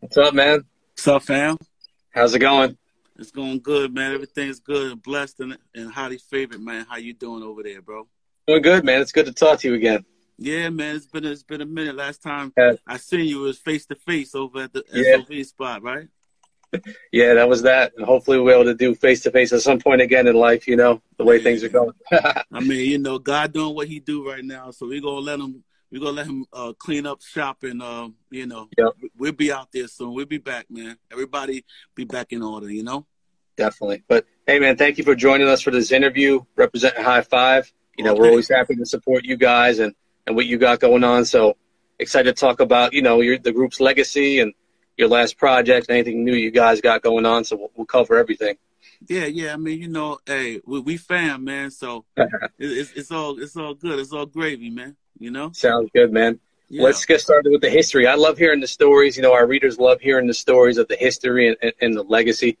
What's up, man? What's up, fam? How's it going? It's going good, man. Everything's good and blessed and, and highly favored, man. How you doing over there, bro? Doing good, man. It's good to talk to you again. Yeah, man. It's been it's been a minute. Last time Yeah. I seen you was face to face over at the Yeah. SOB spot, right? Yeah, that was that. And hopefully we'll be able to do face to face at some point again in life, you know, the way things are going. I mean, you know, God doing what He do right now, so we gonna let him. We gonna let him uh, clean up shop and uh, you know, Yep. we'll be out there soon. We'll be back, man. Everybody be back in order, you know. Definitely. But hey, man, thank you for joining us for this interview, representing Hi-Five. You know, we're always happy to support you guys and, and what you got going on. So excited to talk about, you know, your the group's legacy and your last project, anything new you guys got going on. So we'll, we'll cover everything. Yeah, yeah. I mean, you know, hey, we, we fam, man. So it, it's it's all it's all good. It's all gravy, man. You know. Sounds good, man. Yeah. Let's get started with the history. I love hearing the stories. You know, our readers love hearing the stories of the history and, and, the legacy.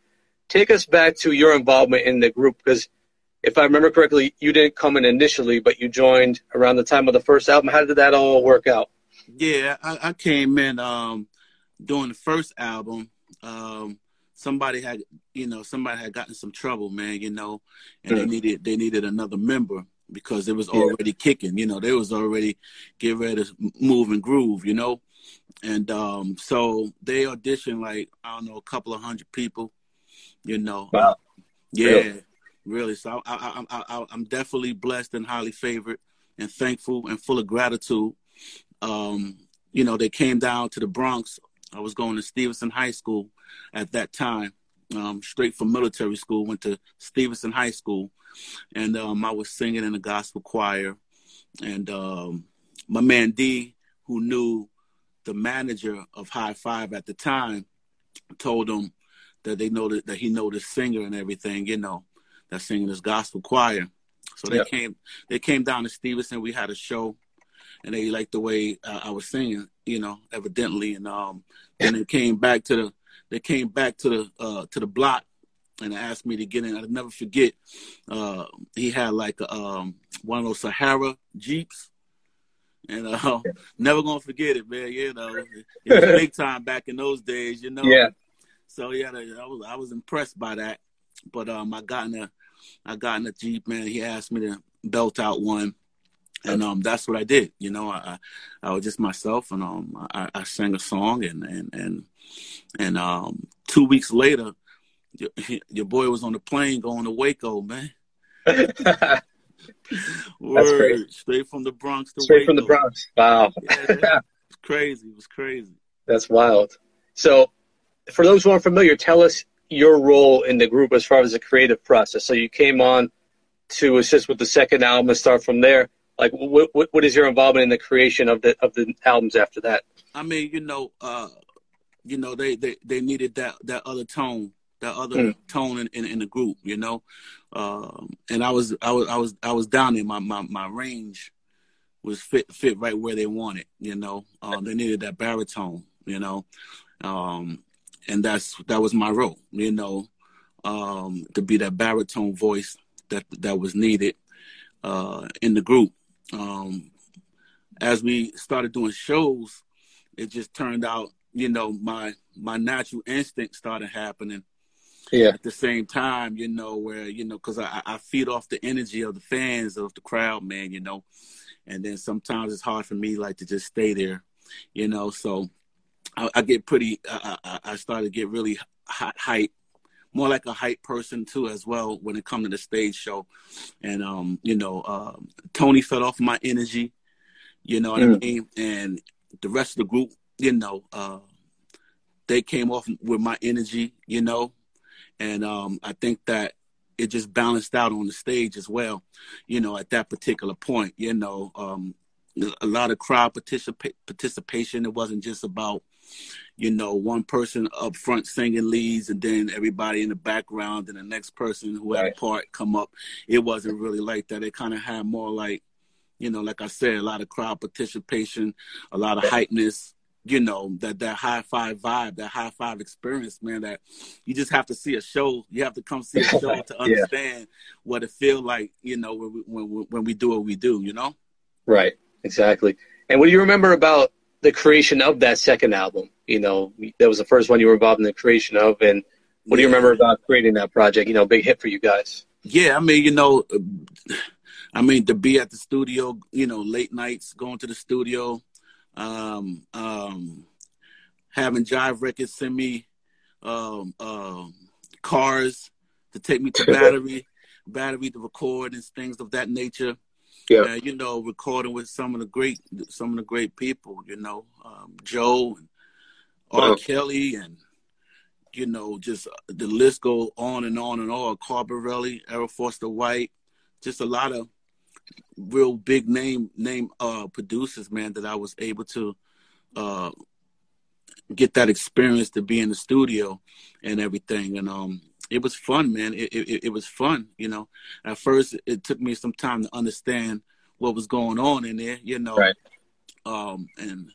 Take us back to your involvement in the group because if I remember correctly, you didn't come in initially, but you joined around the time of the first album. How did that all work out? Yeah, I, I came in um doing the first album. Um somebody had you know, somebody had gotten some trouble, man, you know, and they Mm. needed they needed another member because it was Yeah. already kicking, you know, they was already getting ready to move and groove, you know. And um so they auditioned like, I don't know, a couple of hundred people, you know. Wow. Yeah, Really? really. So I, I, I, I, I'm definitely blessed and highly favored and thankful and full of gratitude. Um, you know, they came down to the Bronx. I was going to Stevenson High School at that time, um, straight from military school. Went to Stevenson High School, and um, I was singing in the gospel choir. And um, my man D, who knew the manager of Hi-Five at the time, told him that they know that, that he know the singer and everything, you know, that's singing this gospel choir. So they Yeah. came they came down to Stevenson. We had a show, and they liked the way uh, I was singing, you know, evidently. And um, then they came back to the they came back to the uh, to the block and asked me to get in. I'll never forget. Uh, he had like a, um, one of those Sahara jeeps. And uh, never gonna forget it, man. You know, it was big time back in those days. You know, Yeah. so yeah, I was I was impressed by that. But um, I got in a I got in a jeep, man. He asked me to belt out one, and um, that's what I did. You know, I I, I was just myself, and um, I, I sang a song, and and and and um, two weeks later, your, your boy was on the plane going to Waco, man. Word, great. straight from the Bronx to Straight Waco. from the Bronx. Wow. Yeah, it was crazy. It was crazy. That's wild. So, for those who aren't familiar, tell us your role in the group as far as the creative process. So, you came on to assist with the second album and start from there. Like, what, what, what is your involvement in the creation of the of the albums after that? I mean, you know, uh, you know, they, they, they needed that, that other tone, that other Mm. tone in, in, in the group, you know. Um, and I was I was I was I was down there. My my, my range was fit fit right where they wanted, you know. Um, they needed that baritone, you know. Um, and that's that was my role, you know, um, to be that baritone voice that that was needed uh, in the group. Um, as we started doing shows, it just turned out, you know, my my natural instinct started happening Yeah. at the same time, you know, where, you know, because I, I feed off the energy of the fans, of the crowd, man, you know. And then sometimes it's hard for me, like, to just stay there, you know. So I, I get pretty, I, I, I started to get really hot, hype, more like a hype person, too, as well, when it comes to the stage show. And, um, you know, um, Tony fed off my energy, you know what I Mm. mean? And the rest of the group, you know, uh, they came off with my energy, you know, and um, I think that it just balanced out on the stage as well, you know, at that particular point, you know, um, a lot of crowd participa- participation. It wasn't just about, you know, one person up front singing leads and then everybody in the background and the next person who had Right. a part come up. It wasn't really like that. It kind of had more like, you know, like I said, a lot of crowd participation, a lot of hypeness, you know, that that Hi-Five vibe, that Hi-Five experience, man, that you just have to see a show. You have to come see a show to Yeah. understand what it feel like, you know, when we, when, when we do what we do, you know? Right. Exactly. And what do you remember about the creation of that second album. You know, that was the first one you were involved in the creation of, and what do you remember about creating that project? You know, big hit for you guys. Yeah, I mean, you know, I mean to be at the studio, you know, late nights, going to the studio, um, um, having Jive Records send me um, um, cars to take me to battery, battery to record and things of that nature. Yeah, uh, you know, recording with some of the great, some of the great people. You know, um, Joe and R. Kelly and you know, just the list go on and on and on. Carbarelli, Errol Foster White, just a lot of real big name name uh producers, man, that I was able to uh get that experience to be in the studio and everything. And um it was fun, man. It, it, it was fun, you know. At first, it took me some time to understand what was going on in there, you know, right. um, and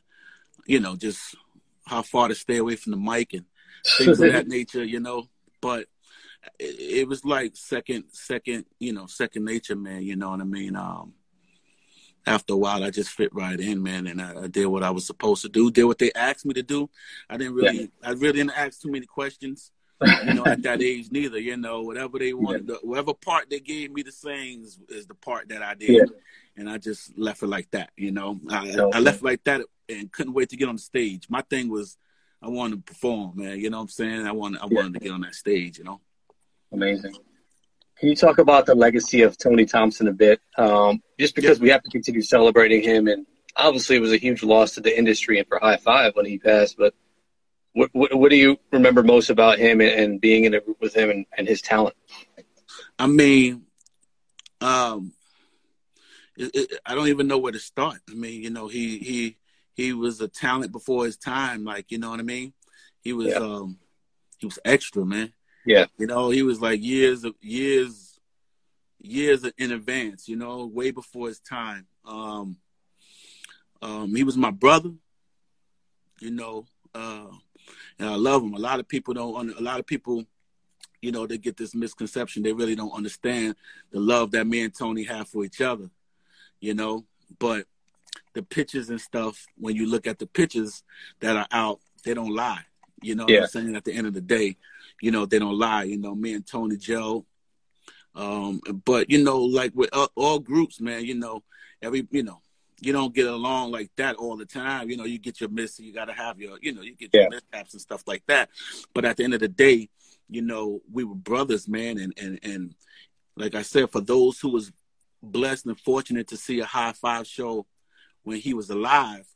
you know, just how far to stay away from the mic and things of that nature, you know. But it, it, was like second, second, you know, second nature, man. You know what I mean? Um, after a while, I just fit right in, man, and I, I, did what I was supposed to do. Did what they asked me to do. I didn't really, yeah. I really didn't ask too many questions. you know, at that age, neither. You know, whatever they wanted, yeah. whatever part they gave me to sing is, is the part that I did, yeah. and I just left it like that. You know, I, okay. I left like that and couldn't wait to get on the stage. My thing was, I wanted to perform, man. You know what I'm saying? I wanted, I wanted to get on that stage. You know. Amazing. Can you talk about the legacy of Tony Thompson a bit? Um, just because we have to continue celebrating him, and obviously it was a huge loss to the industry and for High Five when he passed. But what, what, what do you remember most about him and, and being in a group with him and, and his talent? I mean, um, it, it, I don't even know where to start. I mean, you know, he he he was a talent before his time. Like, you know what I mean? He was yeah. um he was extra, man. Yeah. You know, he was like years of years years in advance, you know, way before his time. Um um he was my brother, you know, uh and I love him. A lot of people don't a lot of people you know, they get this misconception. They really don't understand the love that me and Tony have for each other, you know. But the pictures and stuff, when you look at the pictures that are out, they don't lie. You know yeah. I'm saying? At the end of the day, you know, they don't lie. You know, me and Tony Joe. Um, but you know, like with all, all groups, man, you know, every you know, you don't get along like that all the time. You know, you get your miss, you got to have your, you know, you get your yeah. mishaps and stuff like that. But at the end of the day, you know, we were brothers, man, and and and like I said, for those who was blessed and fortunate to see a Hi-Five show when he was alive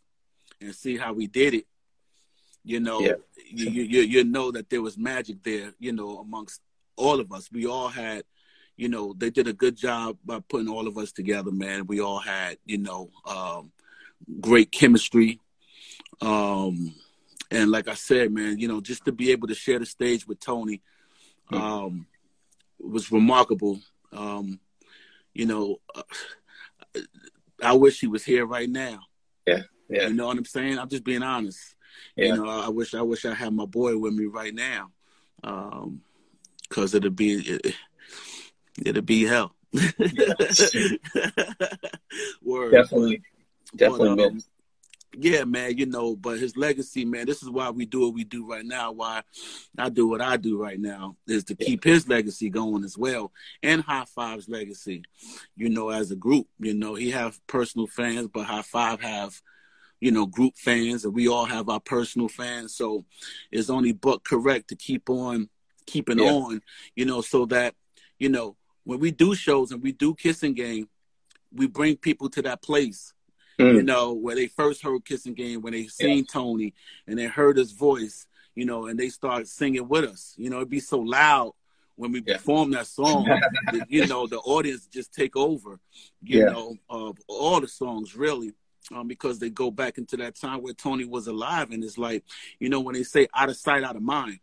and see how we did it, you know, yeah. you, you you know that there was magic there, you know, amongst all of us. We all had, you know, they did a good job by putting all of us together, man. We all had, you know, um, great chemistry. Um, and like I said, man, you know, just to be able to share the stage with Tony um, was remarkable. Um, you know, uh, I wish he was here right now. Yeah, yeah. You know what I'm saying? I'm just being honest. Yeah. You know, I wish I wish I had my boy with me right now, um, cause it'd be it, it'd be hell. Word. Definitely, definitely. But, um, yeah, man, you know, but his legacy, man, this is why we do what we do right now. Why I do what I do right now is to keep his legacy going as well, and Hi-Five's legacy. You know, as a group, you know, he have personal fans, but Hi-Five have, you know, group fans, and we all have our personal fans. So it's only but correct to keep on keeping yeah. on, you know, so that you know when we do shows and we do kissing game, we bring people to that place Mm. You know, where they first heard Kissing Game, when they seen yeah. Tony and they heard his voice, you know, and they start singing with us. You know, it'd be so loud when we yeah. perform that song, that, you know, the audience just take over, you yeah. know, of all the songs really. Um, because they go back into that time where Tony was alive, and it's like, you know, when they say out of sight, out of mind.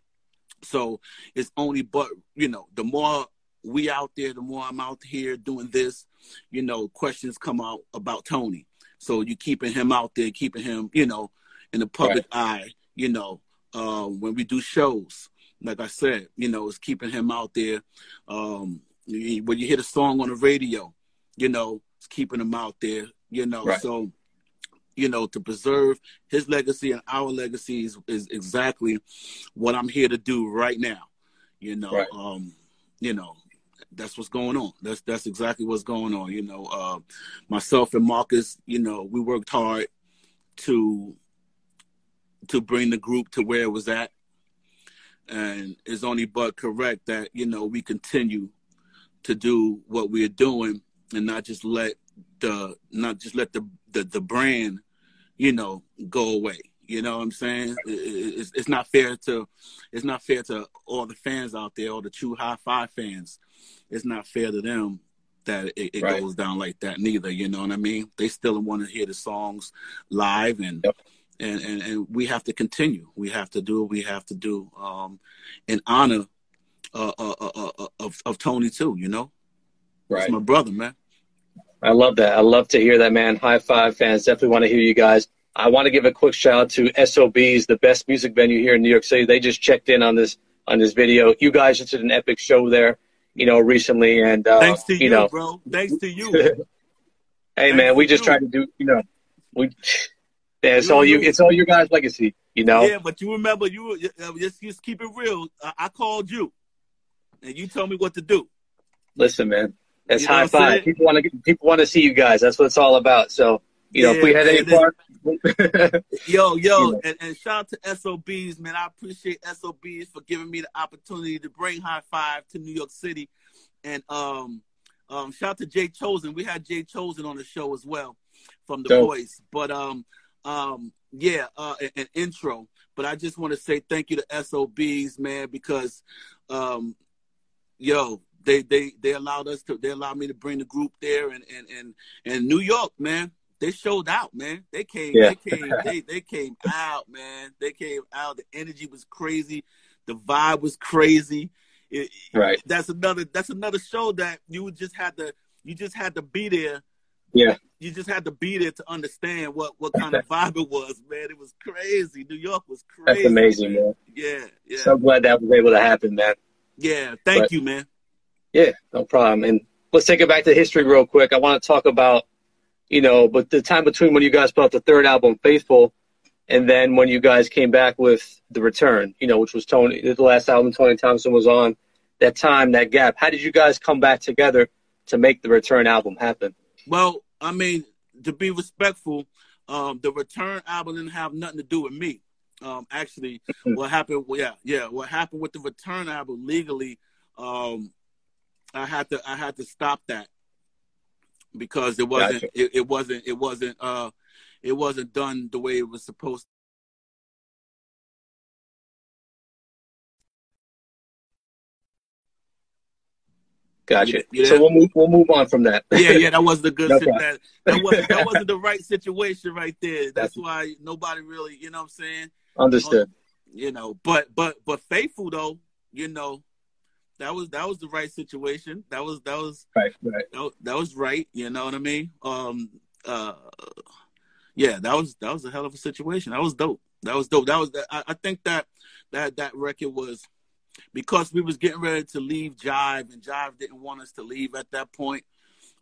So it's only but you know, the more we out there, the more I'm out here doing this, you know, questions come out about Tony. So you're keeping him out there, keeping him, you know, in the public right. eye, you know, uh, when we do shows. Like I said, you know, it's keeping him out there. Um, when you hear a song on the radio, you know, it's keeping him out there, you know. Right. So you know, to preserve his legacy and our legacy is, is exactly what I'm here to do right now. You know, right. um, you know, that's what's going on. That's that's exactly what's going on. You know, uh, myself and Marcus, you know, we worked hard to to bring the group to where it was at, and it's only but correct that you know we continue to do what we're doing and not just let the not just let the the, the brand you know go away. You know what i'm saying? It's, it's not fair to it's not fair to all the fans out there all the true Hi-Five fans. It's not fair to them that it, it right. goes down like that neither you know what i mean? They still want to hear the songs live and yep. and, and and we have to continue. We have to do what we have to do um in honor uh, uh, uh, uh of of tony too you know? Right. my brother man I love that. I love to hear that, man. Hi-Five fans. Definitely want to hear you guys. I want to give a quick shout out to SOBs, the best music venue here in New York City. They just checked in on this on this video. You guys just did an epic show there, you know, recently, and uh, thanks to you, you know, bro. Thanks to you. hey, thanks man, we just you. try to do, you know, we. Yeah, it's all you. It's all your guys' legacy, you know. Yeah, but you remember, you uh, just just keep it real. I, I called you, and you told me what to do. Listen, man, that's you Hi-Five. People want to people want to see you guys. That's what it's all about. So you know, yeah, if we had any part. yo, yo, and, and, shout out to SOBs, man. I appreciate SOBs for giving me the opportunity to bring High Five to New York City. And um, um, shout out to Jay Chosen. We had Jay Chosen on the show as well from The Dope. Voice. But um, um, yeah, uh, an, an intro. But I just want to say thank you to SOBs, man, because um, yo, they they they allowed us to they allowed me to bring the group there and and and and New York, man. They showed out, man. They came, yeah. they came, they they came out, man. They came out. The energy was crazy, the vibe was crazy. It, right. That's another. That's another show that you just had to. You just had to be there. Yeah. You just had to be there to understand what what kind of vibe it was, man. It was crazy. New York was crazy. That's amazing, man. man. Yeah. Yeah. So glad that was able to happen, man. Yeah. Thank but, you, man. Yeah, no problem. And let's take it back to history real quick. I want to talk about, you know, but the time between when you guys put out the third album, Faithful, and then when you guys came back with The Return, you know, which was Tony, the last album Tony Thompson was on, that time, that gap. How did you guys come back together to make the Return album happen? Well, I mean, to be respectful, um, the Return album didn't have nothing to do with me. Um, actually, what happened? Yeah, yeah. What happened with the Return album legally? Um, I had to I had to stop that because it wasn't gotcha. it, it, wasn't it wasn't uh it wasn't done the way it was supposed to. Gotcha. Yeah. So we'll move we'll move on from that. yeah, yeah, that wasn't a good no that, that wasn't that wasn't the right situation right there. That's why nobody really, you know what I'm saying? Understood. You know, but but but faithful though, you know, that was that was the right situation. That was that was right, right. That, that was right. You know what I mean? Um, uh, yeah, that was that was a hell of a situation. That was dope. That was dope. That was I, I think that that that record was because we was getting ready to leave Jive, and Jive didn't want us to leave at that point.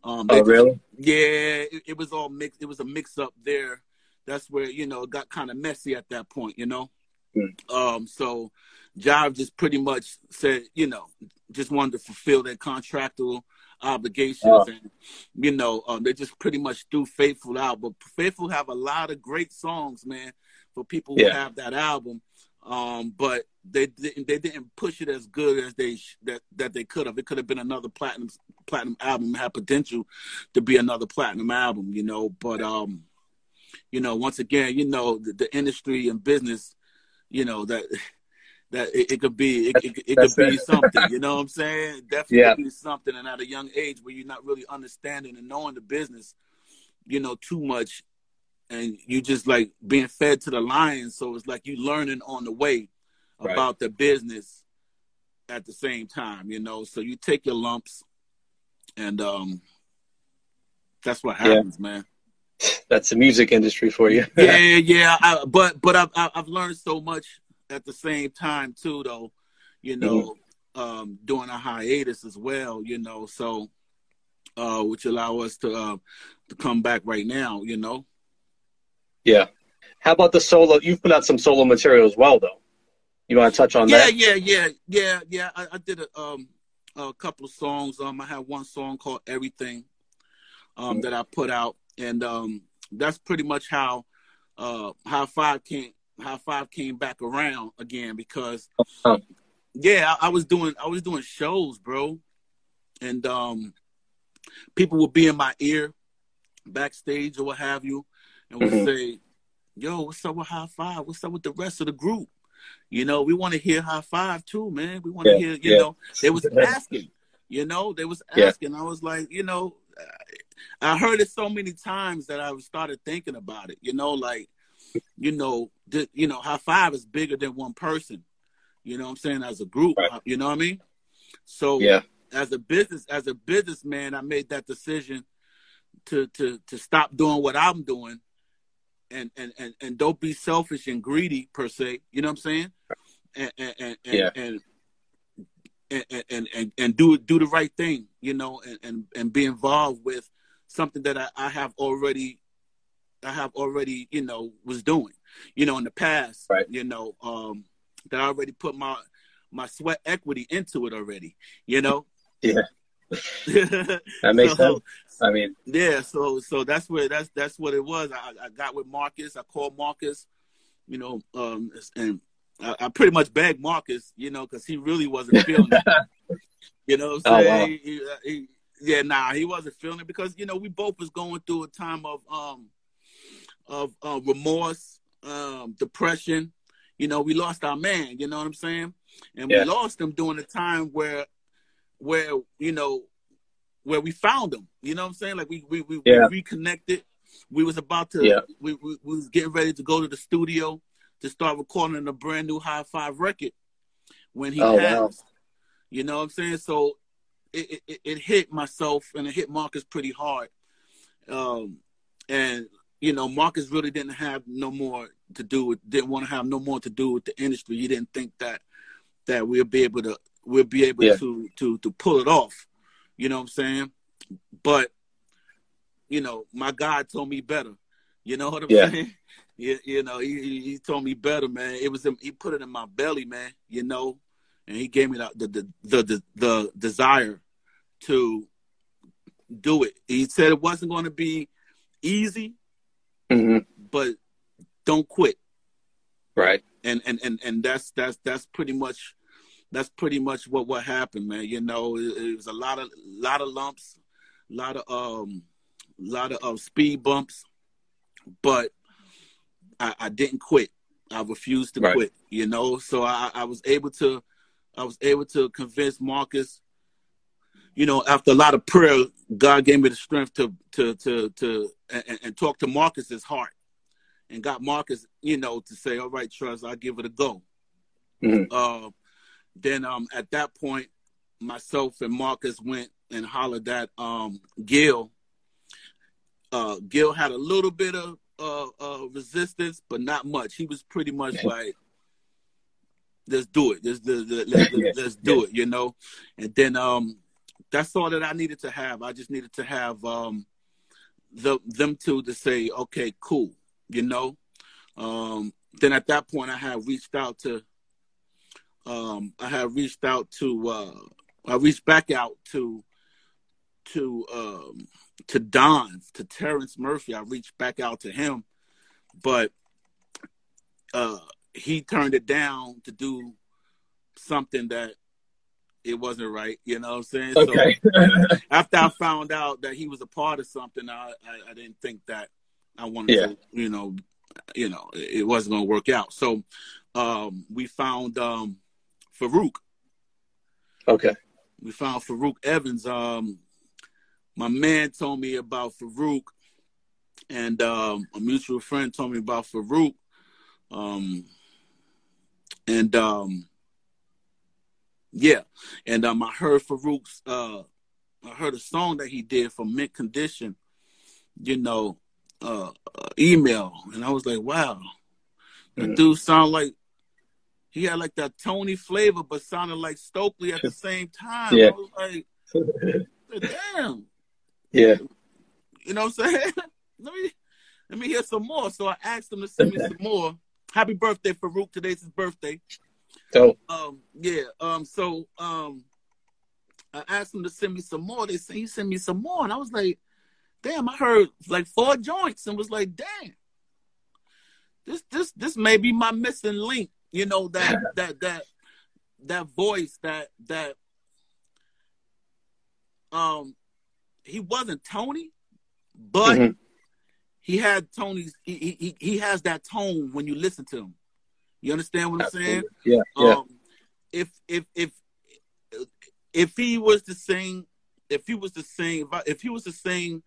Um, oh, really? yeah, it, it was all mixed. It was a mix up there. That's where you know it got kind of messy at that point. You know. Mm. Um, so Jive just pretty much said, you know, just wanted to fulfill their contractual obligations, oh. and you know, um, they just pretty much threw Faithful out. But Faithful have a lot of great songs, man, for people who yeah. have that album. Um, but they didn't they didn't push it as good as they that that they could have. It could have been another platinum platinum album, had potential to be another platinum album, you know. But um, you know, once again, you know, the, the industry and business, you know that that it, it could be it, it, it could be something you know what i'm saying definitely yeah. something and at a young age where you're not really understanding and knowing the business you know too much and you just like being fed to the lions so it's like you learning on the way right. about the business at the same time you know so you take your lumps and um that's what happens yeah. man that's the music industry for you yeah yeah I, but but I've, I've learned so much at the same time too, though. You know, mm-hmm. um, doing a hiatus as well. You know, so uh, which allow us to uh, to come back right now. You know. Yeah. How about the solo? You've put out some solo material as well, though. You want to touch on yeah, that? Yeah, yeah, yeah, yeah, I, I did a um a couple of songs. Um, I have one song called Everything, um, mm-hmm. that I put out, and um, that's pretty much how uh Hi-Five came Hi-Five came back around again because uh-huh. yeah, I, I, was doing I was doing shows, bro, and um, people would be in my ear backstage or what have you, and would mm-hmm. say, "Yo, what's up with Hi-Five? What's up with the rest of the group?" You know, we want to hear Hi-Five too, man. We want to yeah, hear, you yeah. know, they was asking, you know, they was asking. Yeah. I was like, you know, I heard it so many times that I started thinking about it, you know, like, you know, the, you know, Hi-Five is bigger than one person. You know I'm saying? As a group, right. you know what I mean? So yeah. as a business, as a businessman, I made that decision to to to stop doing what I'm doing and and and, and don't be selfish and greedy per se. You know what I'm saying? And and and, yeah. and, and, and, and, and do do the right thing, you know, and, and, and be involved with something that I, I have already I have already, you know, was doing, you know, in the past, right. you know, um, that I already put my my sweat equity into it already, you know. Yeah. that makes so, sense. I mean, yeah. So so that's where that's that's what it was. I, I got with Marcus. I called Marcus, you know, um, and I, I pretty much begged Marcus, you know, because he really wasn't feeling it. You know, what I'm saying? Oh, wow. he, he, yeah, nah, he wasn't feeling it because you know we both was going through a time of um of uh, remorse, um, depression. You know, we lost our man. You know what I'm saying? And yeah. we lost him during a time where where you know where we found him. You know what I'm saying? Like we we we, yeah. we reconnected. We was about to yeah. we, we, we was getting ready to go to the studio to start recording a brand new Hi-Five record when he oh, passed. Wow. You know what I'm saying? So it, it, it hit myself and it hit Marcus pretty hard. Um, and you know, Marcus really didn't have no more to do with didn't want to have no more to do with the industry. He didn't think that that we'll be able to we'll be able yeah. to to to pull it off. You know what I'm saying? But you know, my God told me better. You know what I'm yeah. saying? You, you know, he, he told me better, man. It was he put it in my belly, man. You know, and he gave me the the the the, the, the desire to do it. He said it wasn't going to be easy, mm-hmm. but don't quit. Right. And and and and that's that's that's pretty much that's pretty much what what happened, man. You know, it, it was a lot of lot of lumps, a lot of um, lot of uh, speed bumps, but I, I, didn't quit. I refused to right. quit. You know, so I, I was able to, I was able to convince Marcus. You know, after a lot of prayer, God gave me the strength to to to to and, and talk to Marcus's heart, and got Marcus, you know, to say, "All right, trust, I'll give it a go." Mm-hmm. Uh, then um, at that point, myself and Marcus went and hollered at um, Gil. Uh, Gil had a little bit of uh, uh, resistance, but not much. He was pretty much like, "Let's do it. Let's, let's, let's, let's do it," you know. And then um, that's all that I needed to have. I just needed to have um, the them two to say, "Okay, cool," you know. Um, then at that point, I had reached out to um, I had reached out to uh, I reached back out to to um, to Don to Terrence Murphy. I reached back out to him, but uh, he turned it down to do something that it wasn't right. You know what I'm saying? Okay. So after I found out that he was a part of something, I I, I didn't think that I wanted yeah. to, you know, you know, it wasn't going to work out. So um, we found um, Farouk. Okay. We found Farouk Evans. Um, my man told me about Farouk, and um, a mutual friend told me about Farouk. Um, and um, yeah, and um, I heard Farouk's. Uh, I heard a song that he did for Mint Condition. You know, uh, uh, email, and I was like, wow, the dude sound like he had like that Tony flavor, but sounded like Stokley at the same time. Yeah. I was like, damn. Yeah. You know what I'm saying? Let me let me hear some more. So I asked him to send me some more. Happy birthday, Farouk. Today's his birthday. So Um, yeah. Um, so um I asked him to send me some more. They said he sent me some more. And I was like, damn, I heard like four joints and was like, damn. This this this may be my missing link, you know, that that that that voice, that that um he wasn't Tony, but Mhm. he had Tony's he, he he has that tone when you listen to him. You understand what I'm saying? yeah, yeah, Um, if if if if he was to sing, if he was to sing, if, I, if he was to sing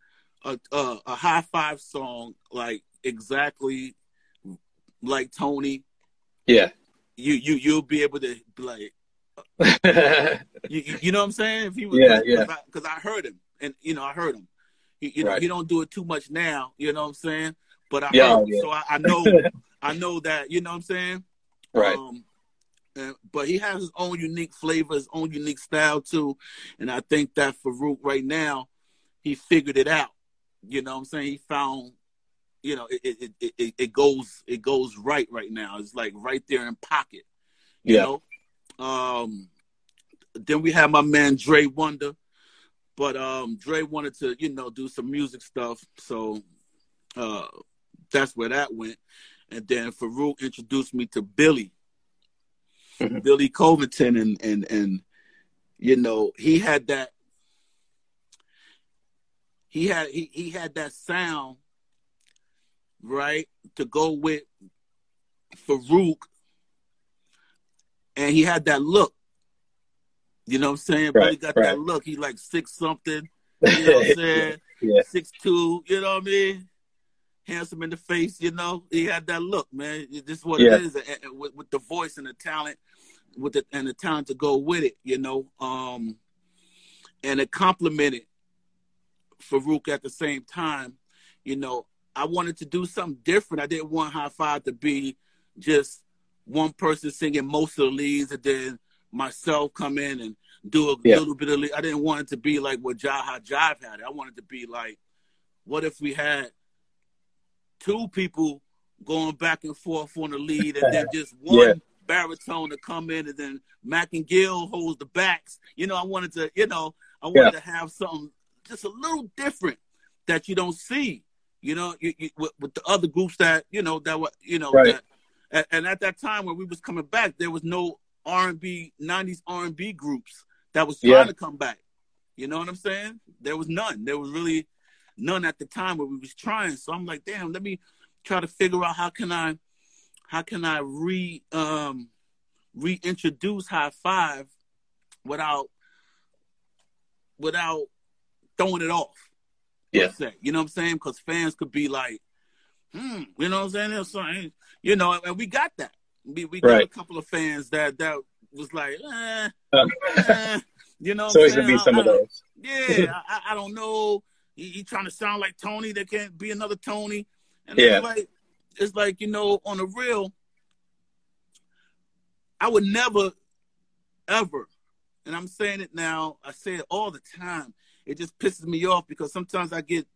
a, a a Hi-Five song like exactly like Tony, yeah. you you you'll be able to like you, you you know what I'm saying? If he was, Yeah, yeah. I, cause I heard him, and you know I heard him. He, you know Right. he don't do it too much now. You know what I'm saying? But I Yeah, heard him, yeah. so I, I know I know that. You know what I'm saying? right. Um, and, but he has his own unique flavor, his own unique style too. And I think that Farouk right now, he figured it out. You know what I'm saying? He found, you know, it it, it, it, goes it goes right right now. It's like right there in pocket. You Yeah. know? Um then we have my man Dre Wonder. But um Dre wanted to, you know, do some music stuff. So uh that's where that went. And then Farouk introduced me to Billy. Mhm. Billy Covington and and and you know, he had that he had he, he had that sound right to go with Farouk and he had that look. You know what I'm saying? Right, Billy got right. that look. He like six something. You know what I'm saying? Yeah. Six two, you know what I mean? Handsome in the face, you know. He had that look, man. This is what Yeah. it is, with, with the voice and the talent, with the and the talent to go with it, you know. Um, and it complimented Farouk at the same time. You know, I wanted to do something different. I didn't want Hi-Five to be just one person singing most of the leads, and then myself come in and do a Yeah. little bit of lead. I didn't want it to be like what how Jive had it. I wanted to be like, what if we had two people going back and forth on the lead, and then just one Yeah. baritone to come in, and then Mac and Gill holds the backs. You know, I wanted to, you know, I wanted to have something just a little different that you don't see. You know, you, you, with, with the other groups that you know that were, you know, Right. that, and, and at that time when we was coming back, there was no R and B '90s R and B groups that was trying Yeah. to come back. You know what I'm saying? There was none. There was really none at the time where we was trying. So I'm like, damn, let me try to figure out how can I, how can I re um reintroduce Hi-Five without without throwing it off. Yeah. You know what I'm saying? Because fans could be like, hmm, you know what I'm saying? There's something, you know, and we got that. We we got a couple of fans that that was like, eh, Uh, eh, you know, so it's gonna be some I- of those. yeah, I- I don't know. He, he trying to sound like Tony. There can't be another Tony. And Yeah. it's like, it's like you know, on the real, I would never, ever, and I'm saying it now. I say it all the time. It just pisses me off because sometimes I get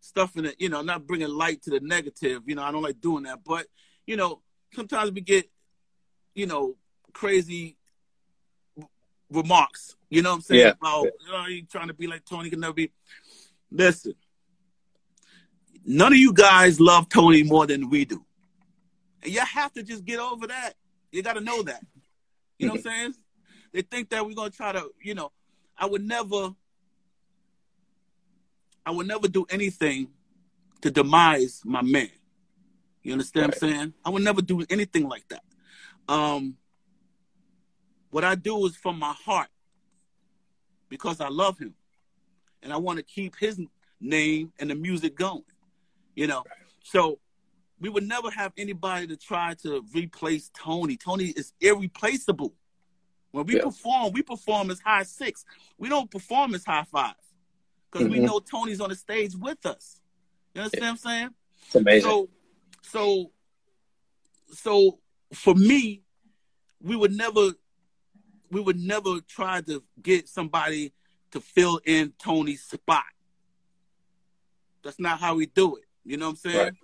stuff in it. You know, not bringing light to the negative. You know, I don't like doing that. But you know, sometimes we get, you know, crazy remarks. You know what I'm saying? Yeah. About oh, you trying to be like Tony can never be. Listen, none of you guys love Tony more than we do, and you have to just get over that. You got to know that. You know what I'm saying? They think that we're gonna try to, you know. I would never, I would never do anything to demise my man. You understand what I'm saying? I would never do anything like that. Um, what I do is from my heart because I love him and I want to keep his name and the music going. You know, so we would never have anybody to try to replace Tony. Tony is irreplaceable. When we Yeah. perform, we perform as high six. We don't perform as high five because we Mhm. know Tony's on the stage with us. You understand what I'm saying? It's amazing. So, so, so for me, we would never, we would never try to get somebody to fill in Tony's spot. That's not how we do it. You know what I'm saying?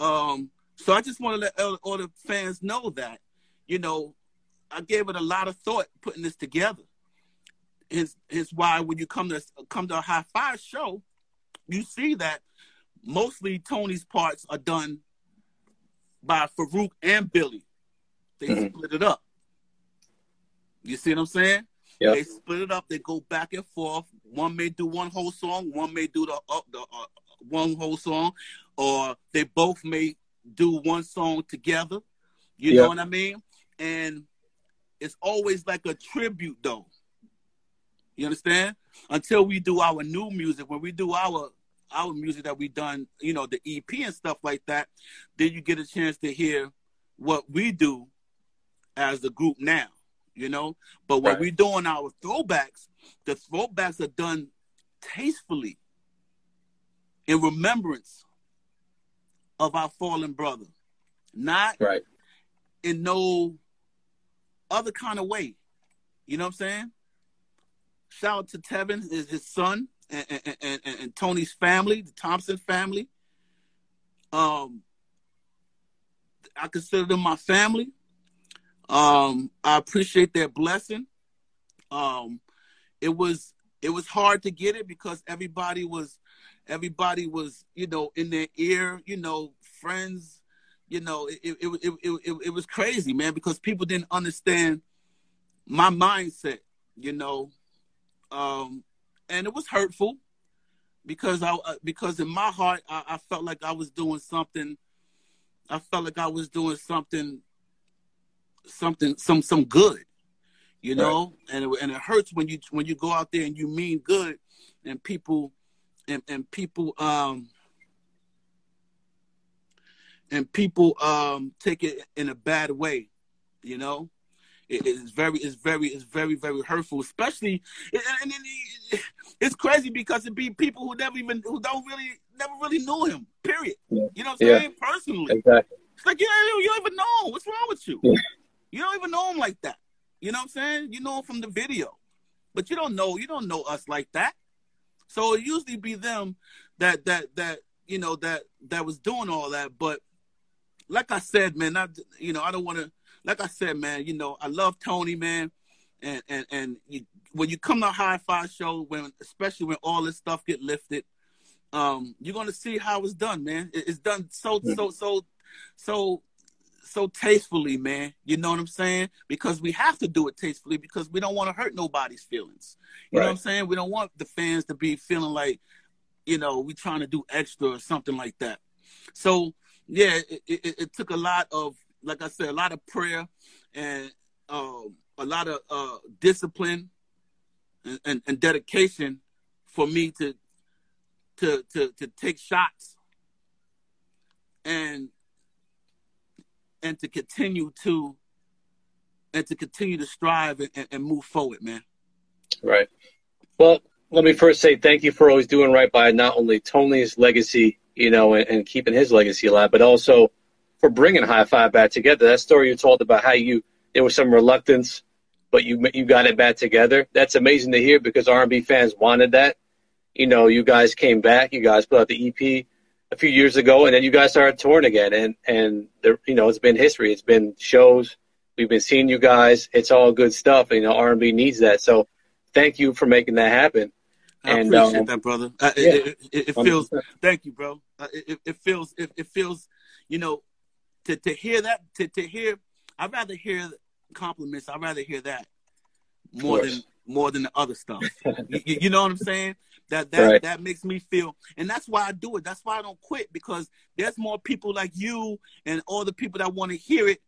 Right. Um, so I just want to let all, the fans know that, you know, I gave it a lot of thought putting this together. Hence, hence why when you come to come to a Hi-Five show, you see that mostly Tony's parts are done by Farouk and Billy. They mm-hmm. split it up. You see what I'm saying? Yep. They split it up. They go back and forth. One may do one whole song. One may do the uh, the uh, one whole song, or they both may do one song together. You yep. know what I mean? And it's always like a tribute, though. You understand? Until we do our new music, when we do our our music that we done, you know, the EP and stuff like that, then you get a chance to hear what we do as the group now, you know. But when right. we're doing our throwbacks, the throwbacks are done tastefully in remembrance of our fallen brother, not right in no other kind of way. You know what I'm saying? Shout out to Tevin, his, his son, and, and, and, and Tony's family, the Thompson family. Um, I consider them my family. Um, I appreciate that blessing. Um, it was it was hard to get it because everybody was everybody was you know in their ear, you know, friends, you know, it it it it, it, it was crazy, man, because people didn't understand my mindset, you know, um, and it was hurtful because I uh, because in my heart I, I, felt like I was doing something. I felt like I was doing something, something some some good, you know. Right. And it, and it hurts when you when you go out there and you mean good, and people and and people um and people um take it in a bad way, you know it is very, it's very, it's very, very hurtful. Especially, and, and, it's crazy because it be people who never even, who don't really, never really knew him. Period. Yeah. You know what I'm yeah. saying? Personally, exactly. It's like you, you don't even know what's wrong with you. Yeah. You don't even know him like that. You know what I'm saying? You know him from the video, but you don't know, you don't know us like that. So it usually be them that that that you know that that was doing all that. But like I said, man, I you know I don't want to like I said, man, you know, I love Tony, man, and and and you, when you come to a Hi-Five show, when especially when all this stuff get lifted, um, you're gonna see how it's done, man. It, it's done so so so so so tastefully, man. You know what I'm saying? Because we have to do it tastefully because we don't want to hurt nobody's feelings. You right. know what I'm saying? We don't want the fans to be feeling like, you know, we trying to do extra or something like that. So yeah, it, it, it took a lot of like I said, a lot of prayer and um, a lot of uh, discipline and, and, and, dedication for me to to to to take shots and and to continue to and to continue to strive and, and move forward, man. Right. Well, let me first say thank you for always doing right by not only Tony's legacy, you know, and, and keeping his legacy alive, but also for bringing Hi-Five back together. That story you told about how you there was some reluctance, but you you got it back together. That's amazing to hear because R&B fans wanted that. You know, you guys came back. You guys put out the EP a few years ago, and then you guys started touring again. And and there, you know, it's been history. It's been shows. We've been seeing you guys. It's all good stuff. You know, R&B needs that. So, thank you for making that happen. I and, appreciate um, that, brother. Uh, yeah, it, it, it, feels. 100%. Thank you, bro. Uh, it, it feels. It, it feels. You know, to to hear that to to hear I'd rather hear compliments. I'd rather hear that more than more than the other stuff. you, you, know what I'm saying? That that right. that makes me feel, and that's why I do it. That's why I don't quit because there's more people like you and all the people that want to hear it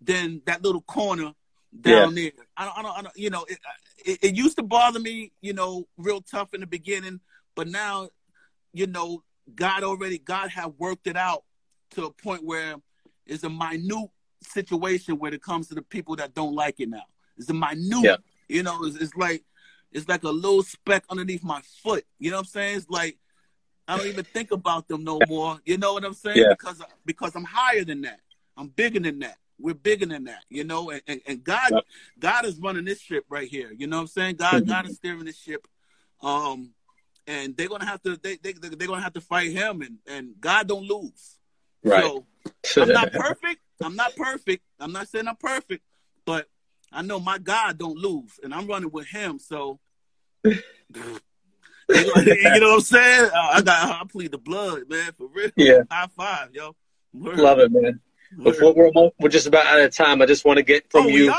than that little corner down yeah. there. I don't, I don't, I don't you know, it, it, it used to bother me, you know, real tough in the beginning, but now, you know, God already, God have worked it out to a point where it's a minute situation when it comes to the people that don't like it now. It's a minute, yeah. you know, it's, it's like it's like a little speck underneath my foot. You know what I'm saying? It's like I don't even think about them no more. You know what I'm saying? Yeah. Because because I'm higher than that. I'm bigger than that. We're bigger than that, you know. And, and, and God, yep. God is running this ship right here. You know what I'm saying? God, God is steering this ship. Um, and they're gonna have to they they they're gonna have to fight him, and and God don't lose. Right. So I'm not perfect. I'm not perfect. I'm not saying I'm perfect, but I know my God don't lose, and I'm running with Him. So. you know what I'm saying? Uh, I got I plead the blood, man, for real. Yeah. High five, yo. Word. Love it, man. Before we're, we're just about out of time, I just want to get from oh, you.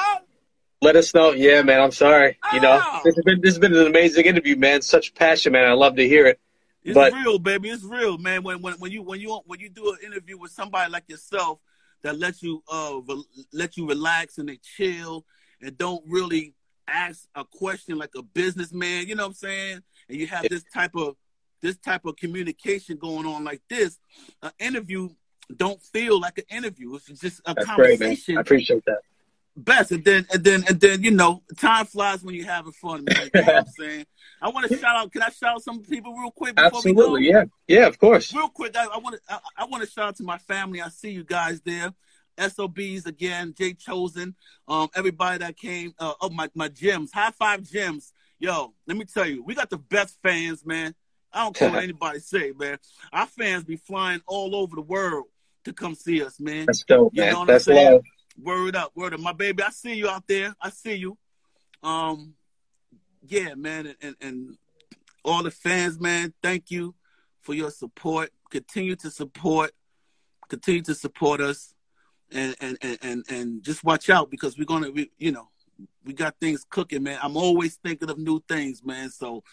Let us know. Yeah, man. I'm sorry. You know, Oh. this has been this has been an amazing interview, man. Such passion, man. I love to hear it. It's But- real, baby. It's real, man. When when when you when you when you do an interview with somebody like yourself that lets you uh re- let you relax and they chill and don't really ask a question like a businessman, you know what I'm saying? And you have this type of this type of communication going on like this, an interview don't feel like an interview. It's just a That's great, conversation I appreciate that. best. And then and then and then you know, time flies when you're having fun. Man, you know what I'm saying? I want to shout out. Can I shout out some people real quick before we go? Absolutely. Yeah. Yeah. Of course. Real quick, I want to I, I want to shout out to my family. I see you guys there. SOBs again, Jay Chosen, um, everybody that came. Uh, oh my my gyms, Hi-Five gyms. Yo, let me tell you, we got the best fans, man. I don't care what anybody say, man. Our fans be flying all over the world to come see us, man. That's dope, You know man. what I'm saying? love. Word up, word up, my baby. I see you out there. I see you. Um, yeah, man, and, and, and all the fans, man. Thank you for your support. Continue to support. Continue to support us, and and and and, just watch out because we're gonna, we, you know, we got things cooking, man. I'm always thinking of new things, man. So,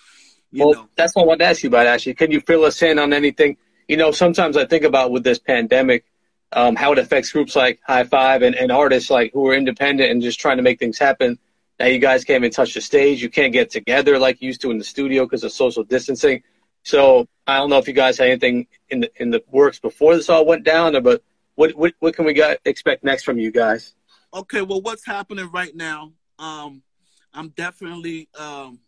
you well, know, that's what I wanted to ask you about. Actually, can you fill us in on anything? You know, sometimes I think about with this pandemic, um, how it affects groups like Hi-Five and, and artists like who are independent and just trying to make things happen. Now you guys can't even touch the stage. You can't get together like you used to in the studio because of social distancing. So I don't know if you guys had anything in the in the works before this all went down, or but what what what can we got expect next from you guys? okay well what's happening right now um i'm definitely um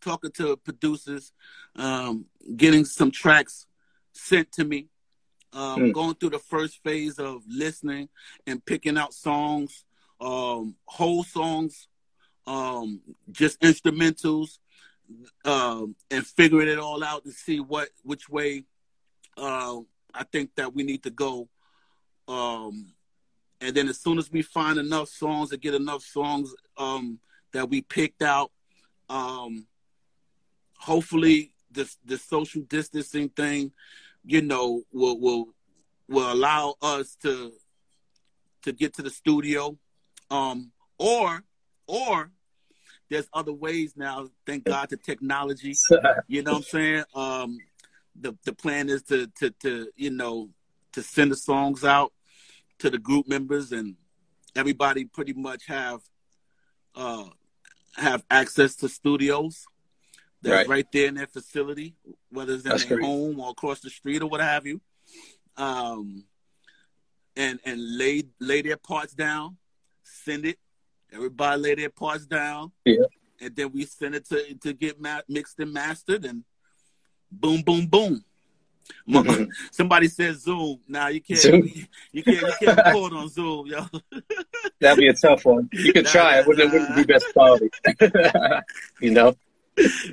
talking to producers um getting some tracks sent to me um Hmm. going through the first phase of listening and picking out songs um whole songs um just instrumentals um and figuring it all out to see what which way uh, i think that we need to go um and then as soon as we find enough songs and get enough songs um, that we picked out, um, hopefully this the social distancing thing, you know, will will will allow us to to get to the studio, um, or or there's other ways now. Thank God to technology. You know what I'm saying? Um, the the plan is to to to you know to send the songs out to the group members and everybody pretty much have uh have access to studios that's Right. right, there in their facility, whether it's in That's their great. home or across the street or what have you. Um and and lay lay their parts down, send it. Everybody lay their parts down. Yeah. And then we send it to to get ma- mixed and mastered and boom boom boom. Somebody said Zoom. Now you can't Zoom. you can't you can't record on Zoom, yo. That'd be a tough one. You could Nah, try. It wouldn't, it wouldn't be best quality. you know.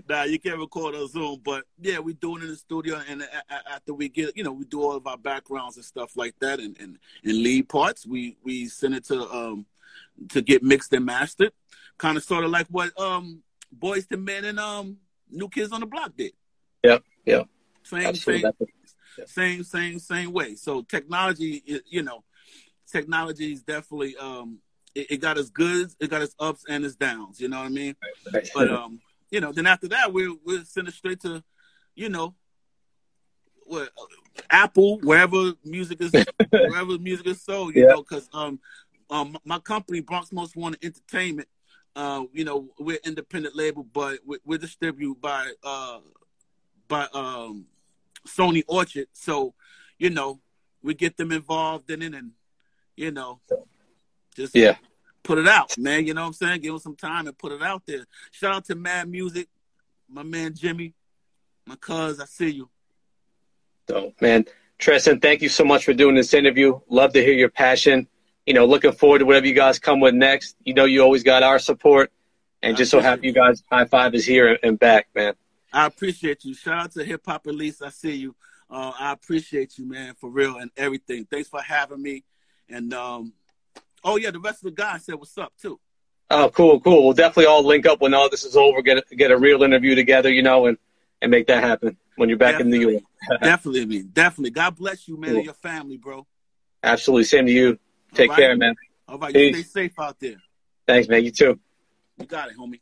nah, you can't record on Zoom, but yeah, we do it in the studio, and a- a- after we get, you know, we do all of our backgrounds and stuff like that, and and, and lead parts. We we send it to um to get mixed and mastered, kind of sort of like what um Boyz II Men and um New Kids on the Block did. Yep, yep. Same Absolutely. same same same same way. So technology, you know, technology is definitely um it, it got its goods, it got its ups and its downs. You know what I mean? Right. But um, you know, then after that, we'll we'll send it straight to, you know, what Apple, wherever music is, wherever music is sold. You Yeah. know, because um, um, my company Bronx Most Wanted Entertainment, uh, you know, we're independent label, but we're, we're distributed by uh by um Sony Orchard. So, you know, we get them involved in it, and you know, just Yeah. put it out, man. You know what I'm saying? Give them some time and put it out there. Shout out to Mad Music, my man Jimmy, my cuz. I see you. So, man, Tristan, thank you so much for doing this interview. Love to hear your passion. You know, looking forward to whatever you guys come with next. You know, you always got our support, and I just so happy you guys Hi-Five is here and back, man. I appreciate you. Shout out to Hip Hop Elise. I see you. Uh, I appreciate you, man, for real and everything. Thanks for having me. And um, oh yeah, the rest of the guys said what's up too. Oh, cool, cool. We'll definitely all link up when all this is over. Get a, get a real interview together, you know, and and make that happen when you're back definitely, in New York. definitely, man. Definitely. God bless you, man, cool. and your family, bro. Absolutely. Same to you. Take right. care, man. All right. Peace. You stay safe out there. Thanks, man. You too. You got it, homie.